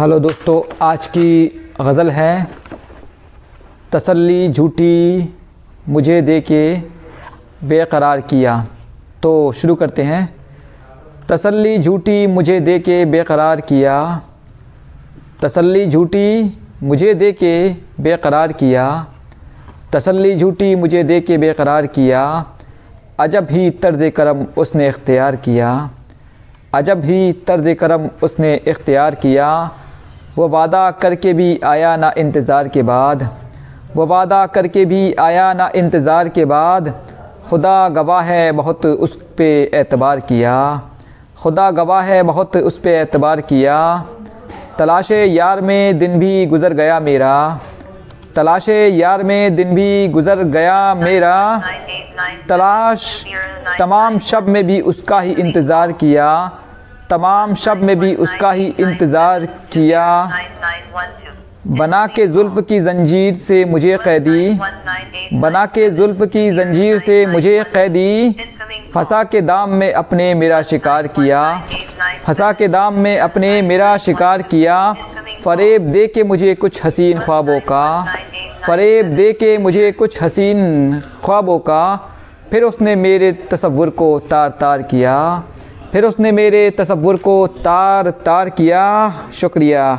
Hello दोस्तों, आज की गज़ल है, तसल्ली झूठी मुझे दे के बेकरार किया। तो शुरू करते हैं। तसल्ली झूठी मुझे दे के बेकरार किया। तसल्ली झूठी मुझे दे के बेकरार किया। तसल्ली झूठी मुझे दे के बेकरार किया। अजब ही तर्ज करम उसने इख्तियार किया। अजब ही तर्ज करम उसने इख्तियार किया। वो वादा करके भी आया ना इंतज़ार के बाद। वो वादा करके भी आया ना इंतज़ार के बाद। खुदा गवाह है बहुत उस पर एतबार किया। खुदा गवाह है बहुत उस पर एतबार किया। तलाश यार में दिन भी गुज़र गया मेरा। तलाश यार में दिन भी गुज़र गया मेरा। तलाश तमाम शब में भी उसका ही इंतज़ार किया। तमाम शब में भी उसका ही इंतज़ार किया। बना के जुल्फ़ की जंजीर से मुझे कैदी। बना के जुल्फ़ की जंजीर से मुझे कैदी। फंसा के दाम में अपने मेरा शिकार किया। फंसा के दाम में अपने मेरा शिकार किया। फ़रेब दे के मुझे कुछ हसीन ख्वाबों का। फ़रेब दे के मुझे कुछ हसीन ख्वाबों का। फिर उसने मेरे तस्वुर को तार तार किया। फिर उसने मेरे तस्वुर को तार तार किया। शुक्रिया।